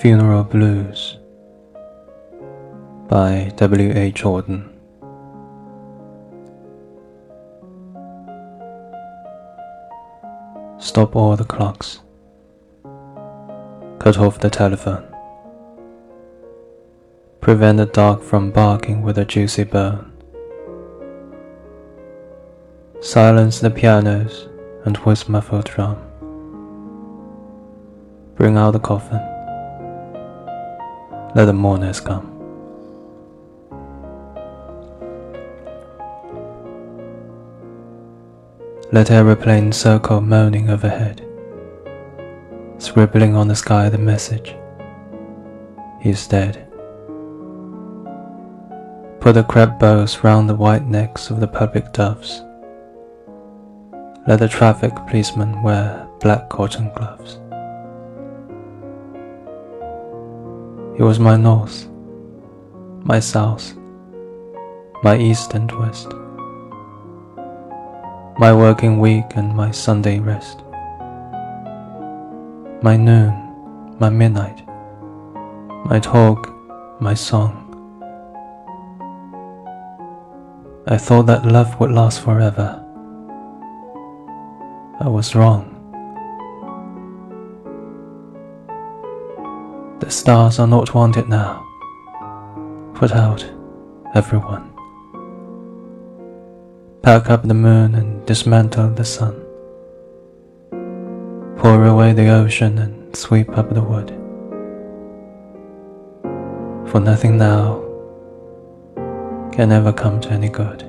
Funeral Blues by W. H. Auden. Stop all the clocks. Cut off the telephone. Prevent the dog from barking with a juicy bone. Silence the pianos and with muffled drum. Bring out the coffin. Let the mourners come. Let aeroplanes circle moaning overhead, scribbling on the sky the message He's dead. Put the crepe bows round the white necks of the public doves. Let the traffic policemen wear black cotton gloves. It was my north, my south, my east and west, my working week and my Sunday rest, my noon, my midnight, my talk, my song. I thought that love would last forever. I was wrong. The stars are not wanted now. Put out, everyone. Pack up the moon and dismantle the sun. Pour away the ocean and sweep up the wood. For nothing now can never come to any good.